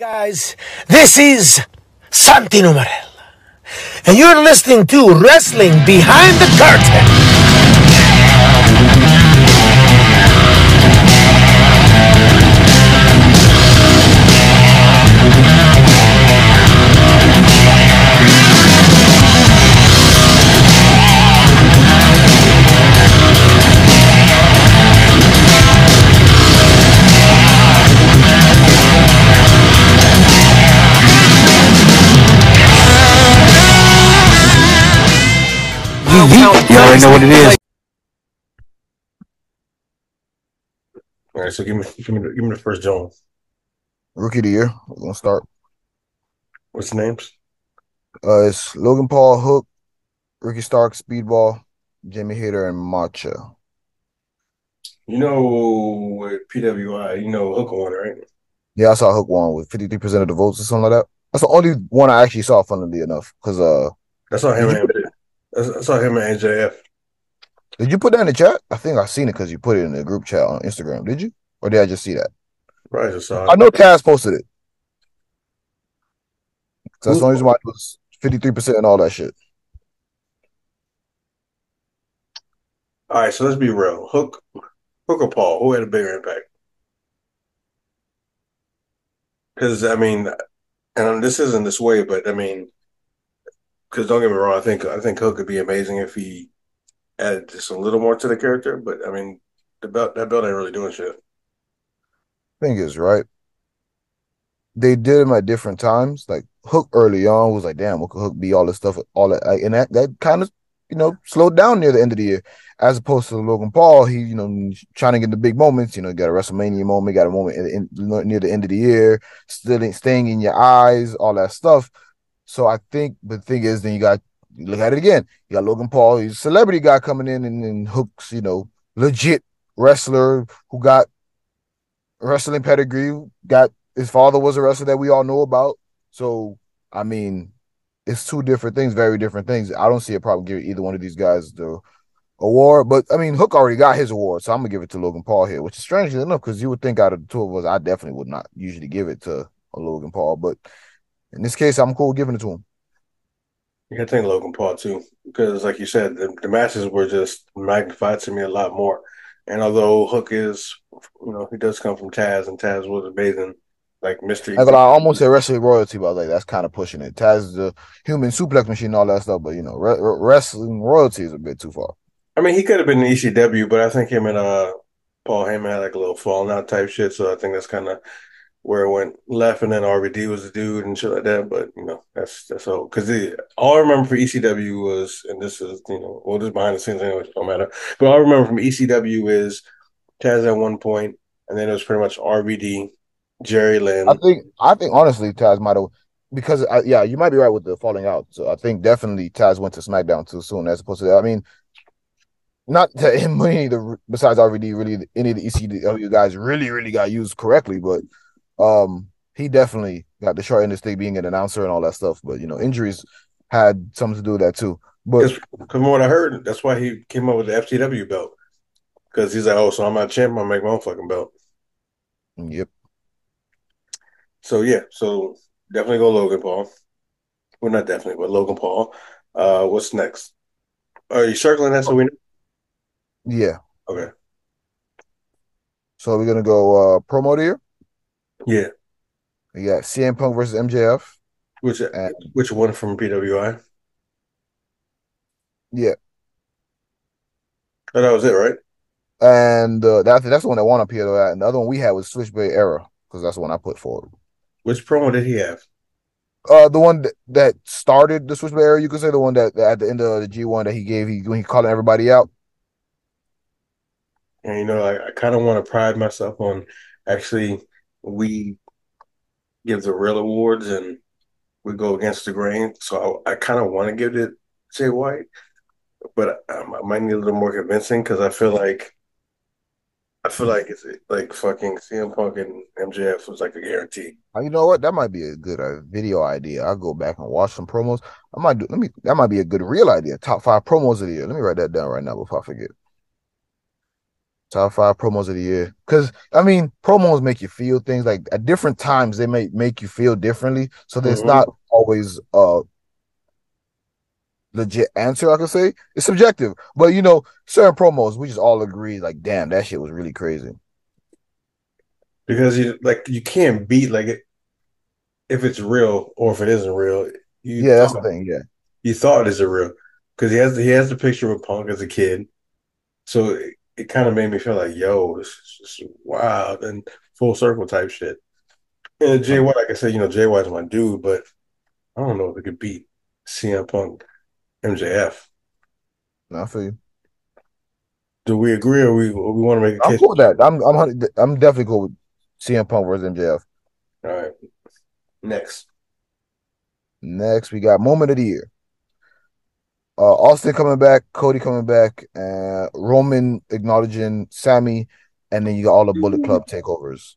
Guys, this is Santi Numerel, and you're listening to Wrestling Behind the Curtain. You already know what it is. All right, so give me give me the, give me the first Jones. Rookie of the year. We're gonna start. What's the names? Uh, it's Logan Paul, Hook, Ricky Stark, Speedball, Jamie Hayter, and Macha. You know with PWI, you know Hook won, right? Yeah, I saw Hook won with fifty three percent of the votes or something like that. That's the only one I actually saw. Funnily enough, because uh, That's not him. I saw him and MJF. did you put that in the chat? I think I seen it because you put it in the group chat on Instagram. Did you, or did I just see that? Right, just saw. I know Cass posted it. So that's the only reason why it was fifty three percent and all that shit. All right, so let's be real. Hook, Hook or Paul, who had a bigger impact? Because I mean, and this isn't this way, but I mean, because don't get me wrong, I think I think Hook could be amazing if he added just a little more to the character. But I mean, the belt that belt ain't really doing shit. thing is, right? They did him at different times. Like Hook early on was like, damn, what could Hook be? All this stuff, all that, and that that kind of you know slowed down near the end of the year, as opposed to Logan Paul. He you know trying to get the big moments. You know, got a WrestleMania moment, got a moment in, in, near the end of the year, still staying in your eyes, all that stuff. So I think the thing is, then you got look at it again. You got Logan Paul, he's a celebrity guy coming in, and, and Hook's you know legit wrestler who got wrestling pedigree. Got his father was a wrestler that we all know about. So I mean, it's two different things, very different things. I don't see a problem giving either one of these guys the award. But I mean, Hook already got his award, so I'm gonna give it to Logan Paul here, which is strangely enough because you would think out of the two of us, I definitely would not usually give it to Logan Paul, but in this case, I'm cool giving it to him. Yeah, I think Logan Paul too, because like you said, the, the matches were just magnified to me a lot more. And although Hook is, you know, he does come from Taz, and Taz was amazing, like mystery. I, I almost said wrestling royalty, but I was like, that's kind of pushing it. Taz is the human suplex machine, and all that stuff, but you know, re- re- wrestling royalty is a bit too far. I mean, he could have been in ECW, but I think him and uh Paul Heyman had like a little falling out type shit. So I think that's kind of where it went left. And then RVD was the dude and shit like that. But you know, that's that's all. Because all I remember for ECW was, and this is you know, well, this behind the scenes anyway, don't matter. But all I remember from ECW is Taz at one point, and then it was pretty much RVD, Jerry Lynn. I think I think honestly Taz might have because I, yeah, you might be right with the falling out. So I think definitely Taz went to SmackDown too soon as opposed to that. I mean, not that any of the besides RVD really any of the ECW guys really really got used correctly, but um he definitely got the short end of the stick being an announcer and all that stuff. But you know injuries had something to do with that too. But Because from what I heard, that's why he came up with the FTW belt. Because he's like, oh, so I'm not champ, I'll make my own fucking belt. yep, So yeah, so definitely go Logan Paul. Well, not definitely, but Logan Paul. Uh, what's next? Are you circling that so we know? yeah. Okay. So we're gonna go uh promo here. Yeah. We got CM Punk versus MJF. Which And- which one from PWI? Yeah. Oh, that was it, right? And uh, that, that's the one that won on PLO. And the other one we had was Switchblade Era because that's the one I put forward. Which promo did he have? Uh, the one that, that started the Switchblade Era, you could say the one that, that at the end of the G one that he gave, he when he calling everybody out. And you know, I, I kind of want to pride myself on actually we give the real awards and we go against the grain. So I, I kind of want to give it Jay White, but I, I might need a little more convincing because I feel like I feel like it's like fucking CM Punk and MJF was like a guarantee. Uh, You know what? That might be a good uh, video idea. I'll go back and watch some promos. I might do. Let me. That might be a good real idea. Top five promos of the year. Let me write that down right now before I forget. Top five promos of the year. Because I mean, promos make you feel things like at different times they may make you feel differently. So there's Mhm. not always a legit answer. I could say it's subjective, but you know, certain promos we just all agree like, damn, that shit was really crazy. because you like you can't beat like it if it's real or if it isn't real. You yeah, that's the thing. Yeah, you thought it's a real because he has he has the picture with Punk as a kid, so it, kind of made me feel like yo, this is just wild and full circle type shit. And Jay White, like I said, you know, Jay White's my dude, but I don't know if it could beat CM Punk, MJF. no, I feel you. Do we agree or we or we want to make a I'm case? cool with that. I'm I'm I'm definitely cool with CM Punk versus MJF. All right, next. Next, we got moment of the year. Uh, Austin coming back, Cody coming back, uh, Roman acknowledging Sami, and then you got all the Bullet Club takeovers,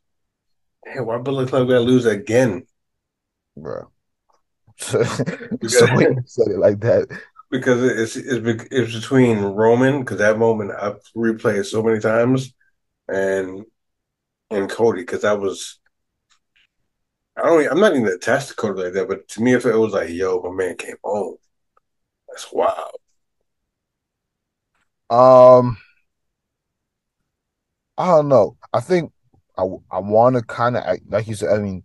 Hey, why Bullet Club got to lose again? bro. so when you said it like that, because it's it's it's between Roman because that moment I've replayed so many times, and and Cody because that was I don't I'm not even attached to Cody like that, but to me if it was like yo my man came home, that's wild. um, I don't know. I think I I want to kind of like you said. I mean,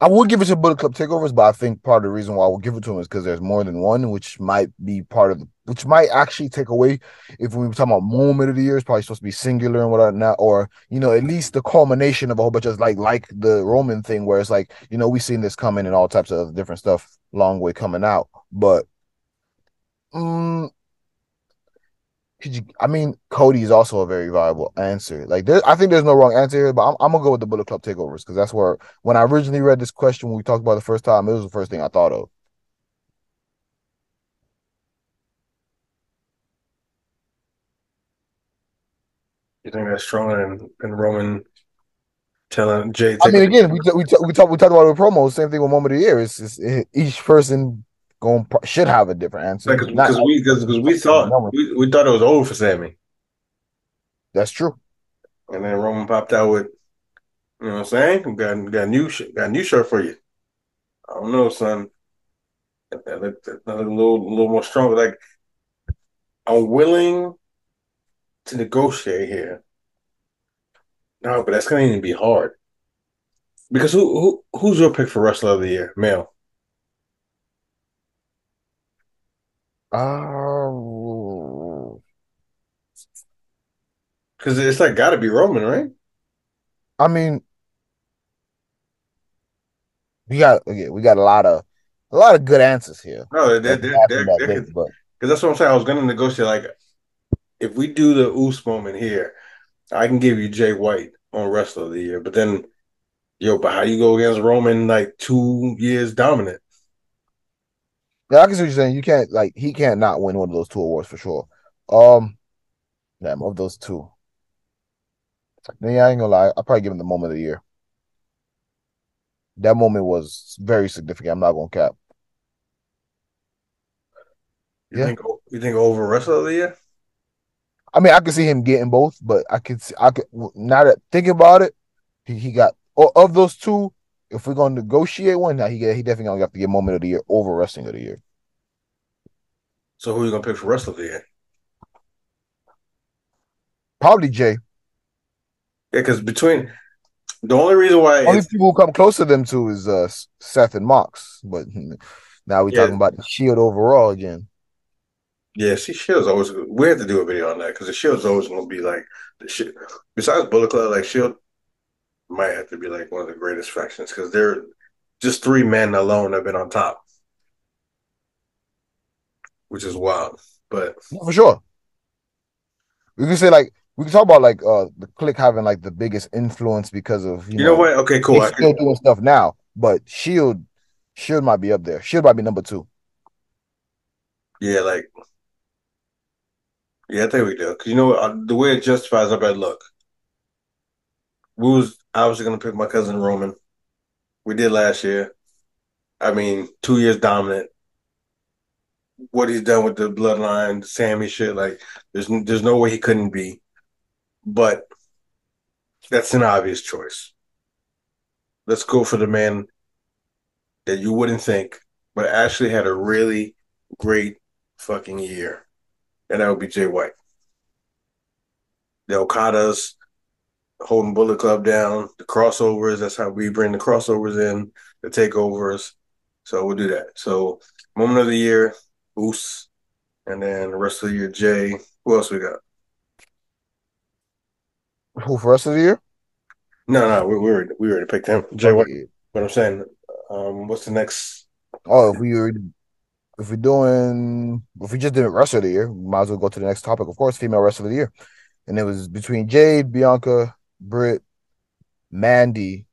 I would give it to Bullet Club takeovers, but I think part of the reason why I will give it to him is because there's more than one, which might be part of the, which might actually take away if we were talking about moment of the year, it's probably supposed to be singular and whatnot, or you know, at least the culmination of a whole bunch of like like the Roman thing, where it's like you know we've seen this coming and all types of different stuff, long way coming out, but. Mm, could you? I mean, Cody is also a very viable answer. Like, there, I think there's no wrong answer here, but I'm, I'm gonna go with the Bullet Club takeovers because that's where when I originally read this question when we talked about it the first time, it was the first thing I thought of. You think that's stronger than, than Roman telling Jay? I mean, again, we we we talked we talked about the with promos. Same thing with moment of the year. It's, it's each person going should have a different answer. because Not- we because we thought we, we thought it was over for Sami, that's true. and then Roman popped out with you know what I'm saying we got got a new got new shirt for you. I don't know, son. That, that, look- that look a little a little more stronger. Like I'm willing to negotiate here. No, but that's gonna even be hard. Because who who who's your pick for wrestler of the year? Male. Uh, Because it's like gotta be Roman, right? I mean, we got again, we got a lot of a lot of good answers here. No, they That's they after they that they date, but because that's what I'm saying. I was gonna negotiate like if we do the Oos moment here, I can give you Jay White on wrestler of the year, but then yo, but how do you go against Roman like two years dominant? Yeah, I can see what you're saying. You can't like he can't not win one of those two awards for sure. Um, damn, of those two. Yeah, I ain't gonna lie. I'll probably give him the moment of the year. That moment was very significant. I'm not gonna cap. You Yeah. think you think over wrestler of the year? I mean, I could see him getting both, but I could see, I could now that thinking about it, he, he got of those two. If we're gonna negotiate one, now he get he definitely gonna have to get moment of the year over wrestling of the year. So who are you gonna pick for wrestler of the year? Probably Jay. Yeah, because between the only reason why Only people who come close to them two is uh Seth and Mox, but now we're Yeah. talking about the Shield overall again. yeah, see, Shield's always we have to do a video on that because the Shield's always gonna be like the shit. Besides Bullet Club, like Shield might have to be like one of the greatest factions because they're just three men alone have been on top, which is wild. But for sure. We can say like we can talk about like uh the Kliq having like the biggest influence because of you, you know what? Okay, cool. They I still doing stuff now, but Shield Shield might be up there. Shield might be number two. yeah, like yeah, I think we do because you know uh, the way it justifies. I bet look, we was obviously gonna pick my cousin Roman. We did last year. I mean, two years dominant. What he's done with the bloodline, Sami shit, like there's there's no way he couldn't be. but that's an obvious choice. Let's go for the man that you wouldn't think, but actually had a really great fucking year, and that would be Jay White. The Okadas holding Bullet Club down, the crossovers. That's how we bring the crossovers in, the takeovers. So we'll do that. So moment of the year, Oos, and then the rest of the year, Jay. Who else we got? Who for rest of the year? No, no, we we already, we already picked him. Jay what, But I'm saying, um, what's the next? Oh, if we were, if we're doing, if we just did rest of the year, we might as well go to the next topic. Of course, female rest of the year, and it was between Jade, Bianca, Britt, Mandy,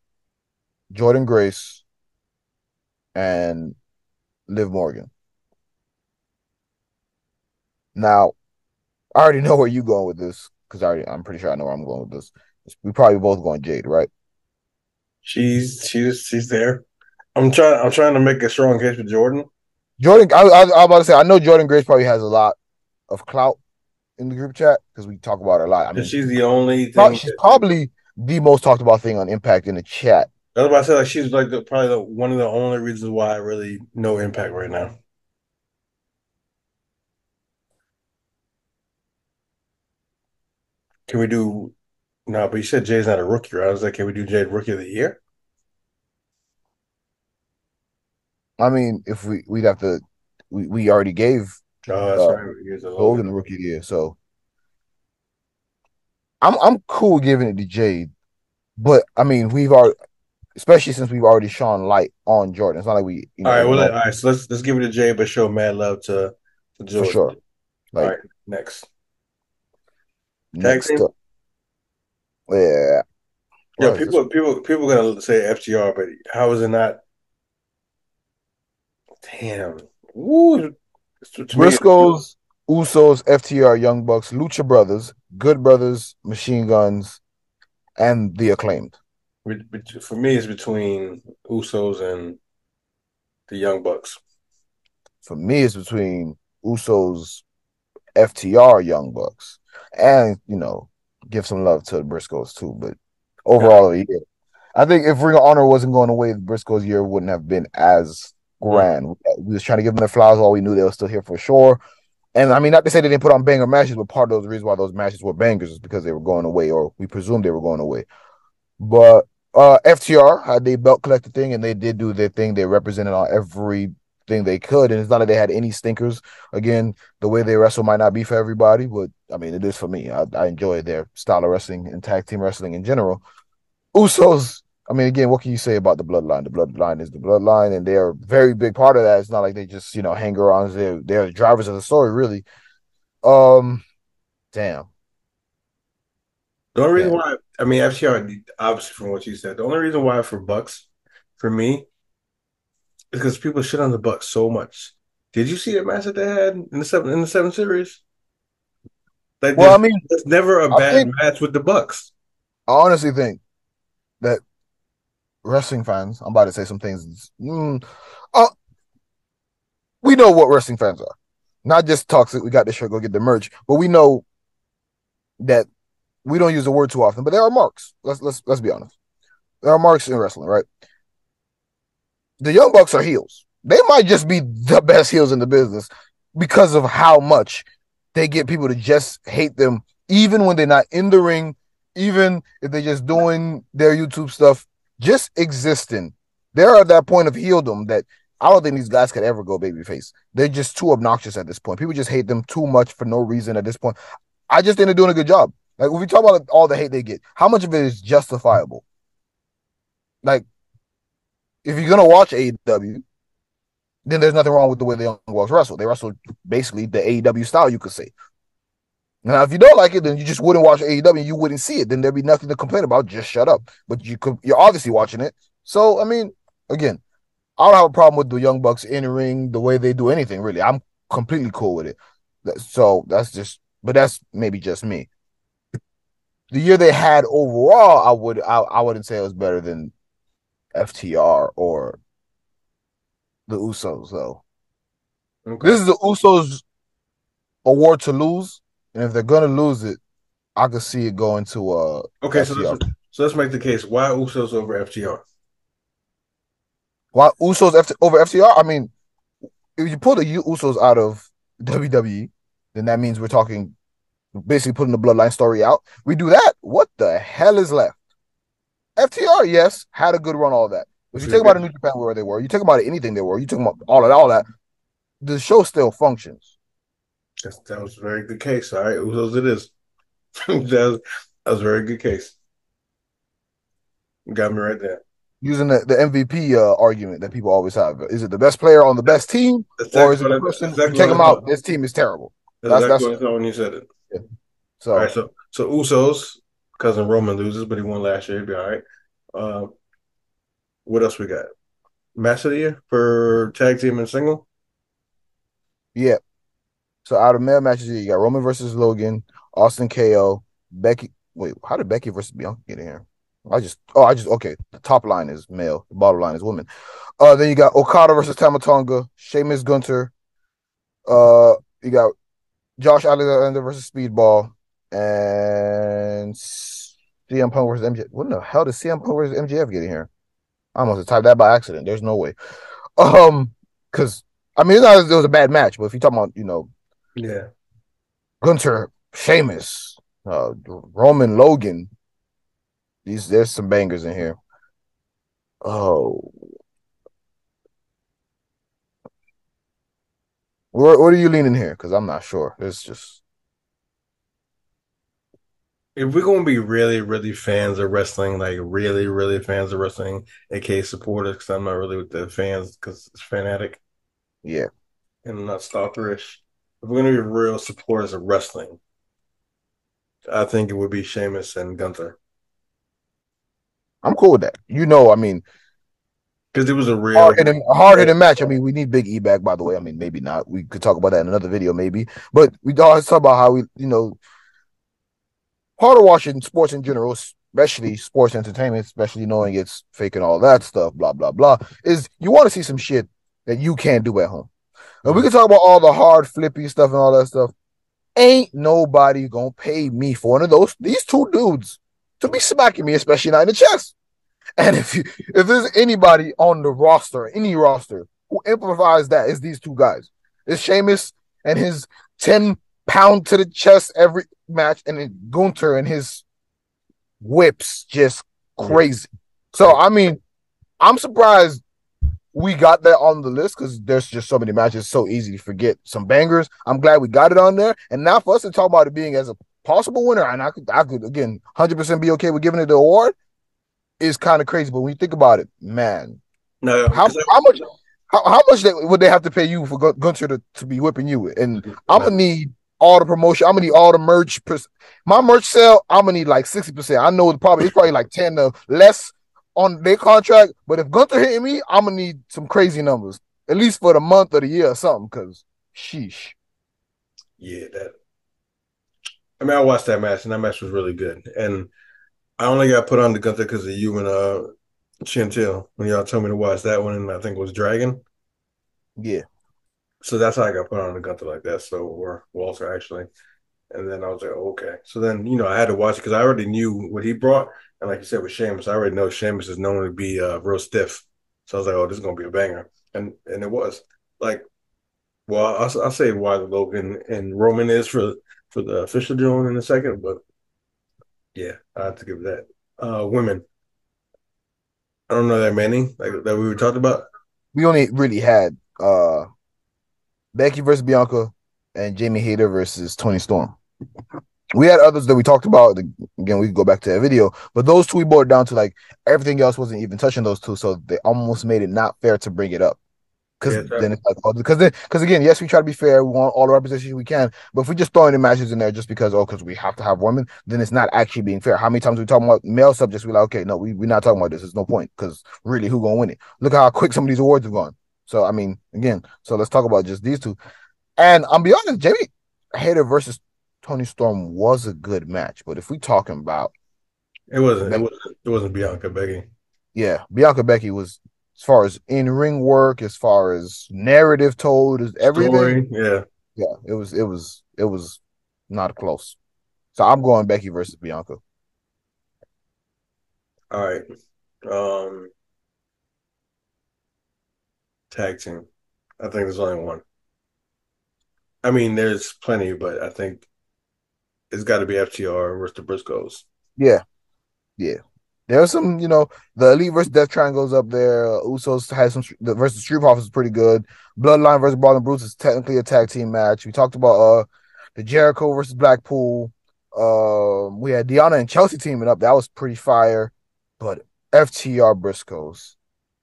Jordynne Grace, and Liv Morgan. Now, I already know where you're going with this because I already, I'm pretty sure I know where I'm going with this. We probably both going Jade, right? She's she's she's there. I'm trying. I'm trying to make a strong case for Jordynne. Jordynne, I, I, I was about to say, I know Jordynne Grace probably has a lot of clout in the group chat because we talk about her a lot. I mean, she's the only. She's that, probably the most talked about thing on Impact in the chat. I about to say, like, she's like the, probably the, one of the only reasons why I really know Impact right now. Can we do? No, but you said Jay's not a rookie. Right? I was like, can we do Jade Rookie of the Year? I mean, if we we'd have to, we, we already gave oh, that's uh, right. Logan the rookie year, so I'm I'm cool giving it to Jade, but I mean we've already, especially since we've already shown light on Jordynne. It's not like we. You know, all right, well, all right. So let's let's give it to Jade, but show mad love to, to Jordynne. For sure. Like, all right, next. Next, up, yeah. Yeah, people, people, people are gonna say FTR, but how is it not Damn. Briscoes, Usos, FTR, Young Bucks, Lucha Brothers, Good Brothers, Machine Guns, and the acclaimed. For me, it's between Usos and the Young Bucks. For me, it's between Usos, FTR, Young Bucks, and you know, give some love to the Briscoes too. But overall, yeah. I think if Ring of Honor wasn't going away, the Briscoes year wouldn't have been as grand. We was trying to give them their flowers while we knew they were still here for sure. And I mean, not to say they didn't put on banger matches, but part of the reason why those matches were bangers is because they were going away, or we presumed they were going away. But uh FTR had the belt collector thing, and they did do their thing. They represented on every thing they could, and it's not that they had any stinkers. Again, the way they wrestle might not be for everybody, but I mean, it is for me. I, I enjoy their style of wrestling and tag team wrestling in general. Usos I mean, again, what can you say about the bloodline? The bloodline is the bloodline, and they're a very big part of that. It's not like they just, you know, hang around. They're they're the drivers of the story, really. Um, damn. The only reason why, I mean, FTR, obviously, from what you said, the only reason why for Bucks, for me, is because people shit on the Bucks so much. Did you see the match that they had in the seven in the seven series? Like, well, I mean, it's never a bad think, match with the Bucks. I honestly think that wrestling fans, I'm about to say some things. Mm, uh, we know what wrestling fans are. Not just toxic. We got the shirt, go get the merch, but we know that we don't use the word too often. But there are marks. Let's let's let's be honest. There are marks in wrestling, right? The Young Bucks are heels. They might just be the best heels in the business because of how much they get people to just hate them, even when they're not in the ring, even if they're just doing their YouTube stuff just existing, they're at that point of heeldom that I don't think these guys could ever go babyface. They're just too obnoxious at this point. People just hate them too much for no reason at this point. I just think they're doing a good job. Like when we talk about all the hate they get, how much of it is justifiable? Like, if you're gonna watch AEW, then there's nothing wrong with the way the Young Bucks wrestle. They wrestle basically the AEW style, you could say. Now, if you don't like it, then you just wouldn't watch AEW. You wouldn't see it. Then there'd be nothing to complain about. Just shut up. But you could. You're obviously watching it. So I mean, again, I don't have a problem with the Young Bucks entering the way they do anything. Really, I'm completely cool with it. So that's just. But that's maybe just me. The year they had overall, I would. I, I wouldn't say it was better than FTR or the Usos. Though. Okay. This is the Usos award to lose and if they're gonna lose it, I could see it going to uh Okay, so let's, so let's make the case. Why Usos over FTR? Why Usos F- over FTR? I mean, if you pull the U- Usos out of WWE, then that means we're talking basically putting the bloodline story out. We do that. What the hell is left? FTR, yes, had a good run, all that. If you think about a New Japan where they were, you think about anything they were, you talking about all of all that, the show still functions. That's, that was a very good case. All right, Usos it is. that, was, that was a very good case. Got me right there. Using the, the MVP uh, argument that people always have. Is it the best player on the best team? That's Or is it the person exactly take them out? This team is terrible. That's, That's- exactly that's- what I when you said it. So All right, so so Usos, cousin Roman loses, but he won last year. He'd be all right. Uh, what else we got? Match of the year for tag team and single. yeah. So out of male matches, you got Roman versus Logan, Austin KO, Becky. Wait, how did Becky versus Bianca get in here? I just oh I just okay. The top line is male, the bottom line is women. Uh then you got Okada versus Tama Tonga, Sheamus Gunther. Uh you got Josh Alexander versus Speedball and CM Punk versus MJ. What the hell did CM Punk versus MJF get in here? I almost typed that by accident. There's no way. Um, because I mean, it was a bad match, but if you're talking about, you know, Yeah, Gunther, Sheamus, uh, Roman, Logan, these there's some bangers in here. Oh, where what are you leaning here? Because I'm not sure. It's just if we're gonna be really, really fans of wrestling, like really, really fans of wrestling, aka supporters, because I'm not really with the fans because it's fanatic yeah. and I'm not stalkerish. If we're gonna be real supporters of wrestling, I think it would be Sheamus and Gunther I'm cool with that. You know, I mean, because it was a real. hard hitting, hard hitting match. I mean, we need Big E back, by the way. I mean, maybe not. We could talk about that in another video, maybe. But we always talk about how we, you know, part of watching sports in general, especially sports entertainment, especially knowing it's fake and all that stuff, blah blah blah, is you want to see some shit that you can't do at home. And we can talk about all the hard flippy stuff and all that stuff. Ain't nobody gonna pay me for one of those these two dudes to be smacking me, especially not in the chest. And if you if there's anybody on the roster, any roster, who improvised that, is these two guys. It's Sheamus and his 10 pound to the chest every match, and then Gunther and his whips just crazy. So I mean, I'm surprised we got that on the list because there's just so many matches, so easy to forget some bangers. I'm glad we got it on there. And now for us to talk about it being as a possible winner, and I could I could again 100% be okay with giving it the award is kind of crazy. But when you think about it, man, no, how, how much how, how much they, would they have to pay you for Gunther to, to be whipping you? And I'm gonna need all the promotion. I'm gonna need all the merch. My merch sale. I'm gonna need like sixty percent. I know it's probably it's probably like ten or less on their contract. But if Gunther hitting me, I'm gonna need some crazy numbers at least for the month or the year or something. Because sheesh, Yeah, that. I mean, I watched that match, and that match was really good. And I only got put on the Gunther because of you and uh Chantel when y'all told me to watch that one, and I think it was Dragon. yeah, So that's how I got put on the Gunther like that. So or Walter actually, and then I was like, okay. So then you know I had to watch it because I already knew what he brought, and like you said with Sheamus, I already know Sheamus is known to be uh, real stiff. So I was like, oh, this is gonna be a banger, and and it was like, well, I'll, I'll say why the Logan and Roman is for for the official joint in a second, but yeah, I have to give that. Uh, women, I don't know that many like that we were talking about. we only really had uh Becky versus Bianca and Jamie Hayter versus Toni Storm. We had others that we talked about. Again, we could go back to that video, but those two we it down to like everything else wasn't even touching those two, so they almost made it not fair to bring it up. Because Yeah, then it's like, oh, because then, because again, yes, we try to be fair. We want all the representation we can, but if we just throw any matches in there just because, oh, because we have to have women, then it's not actually being fair. How many times we talking about male subjects? We're like, okay, no, we, we're not talking about this. There's no point because really, who gonna win it? Look how quick some of these awards have gone. So I mean, again, so let's talk about just these two. And I'm be honest, Jamie Hayter versus Toni Storm was a good match, but if we talking about It wasn't. It wasn't. It wasn't Bianca Becky. yeah, Bianca Becky was as far as in ring work, as far as narrative told, as everything. Story, yeah. Yeah, it was it was it was not close. So I'm going Becky versus Bianca. All right. Um tag team. I think there's only one. I mean, there's plenty, but I think it's got to be FTR versus the Briscoes. Yeah, yeah. There's some, you know, the Elite versus Death Triangles up there. Usos has some the versus Street Profits is pretty good. Bloodline versus Brawling Brutes is technically a tag team match. We talked about uh the Jericho versus Blackpool. Um, we had Deonna and Chelsea teaming up. That was pretty fire. But FTR Briscoes,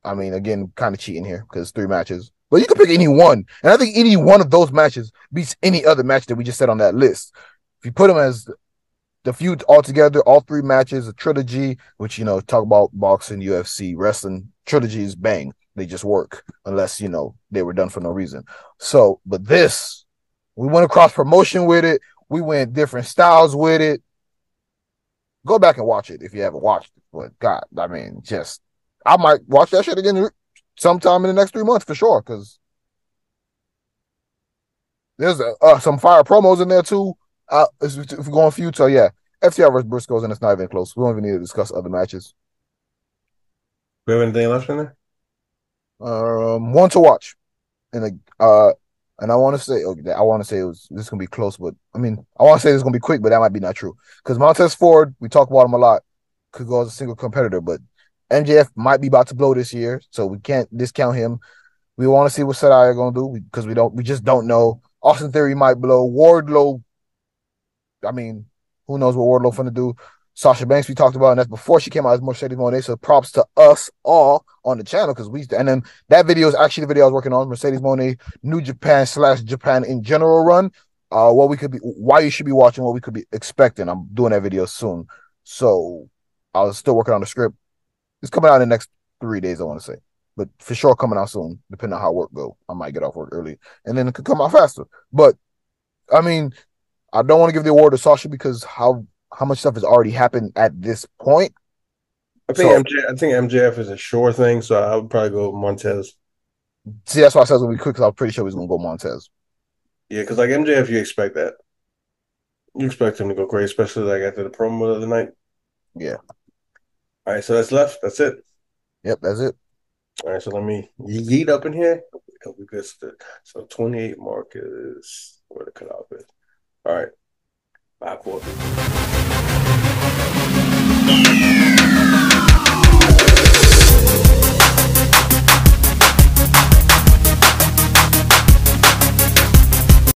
I mean, again, kind of cheating here because three matches. But you can pick any one, and I think any one of those matches beats any other match that we just said on that list. If you put them as the feud all together, all three matches, a trilogy, which you know, talk about boxing, UFC, wrestling, trilogies, bang, they just work unless you know they were done for no reason. So, but this, we went across promotion with it. We went different styles with it. Go back and watch it if you haven't watched it. But God, I mean, just I might watch that shit again sometime in the next three months for sure. Because there's uh, some fire promos in there too. Uh, if we're going feud, so yeah, FTR versus Briscoes, and it's not even close. We don't even need to discuss other matches. We have anything left in there? Um, one to watch, and uh, and I want to say, okay, I want to say it was this is gonna be close, but I mean, I want to say it's gonna be quick, but that might be not true because Montez Ford, we talk about him a lot, could go as a single competitor, but MJF might be about to blow this year, so we can't discount him. We want to see what Saraya are gonna do because we don't, we just don't know. Austin Theory might blow. Wardlow, I mean, who knows what Wardlow gonna do? Sasha Banks, we talked about, and that's before she came out as Mercedes Moné. So props to us all on the channel because we and then that video is actually the video I was working on Mercedes Moné New Japan slash Japan in general run. Uh, what we could be, why you should be watching, what we could be expecting. I'm doing that video soon, so I was still working on the script. It's coming out in the next three days, I want to say, but for sure coming out soon, depending on how work go. I might get off work early, and then it could come out faster. But I mean, I don't want to give the award to Sasha because how how much stuff has already happened at this point. I think so, MJ, I think MJF is a sure thing, so I would probably go Montez. See, that's why I said it's gonna be quick because I'm pretty sure he's gonna go Montez. Yeah, because like MJF, you expect that. You expect him to go crazy, especially like after the promo of the night. Yeah. All right, so that's left. That's it. Yep, that's it. All right, so let me yeet up in here. We good. So 28 mark is where the cutoff is. All right. Bye, four.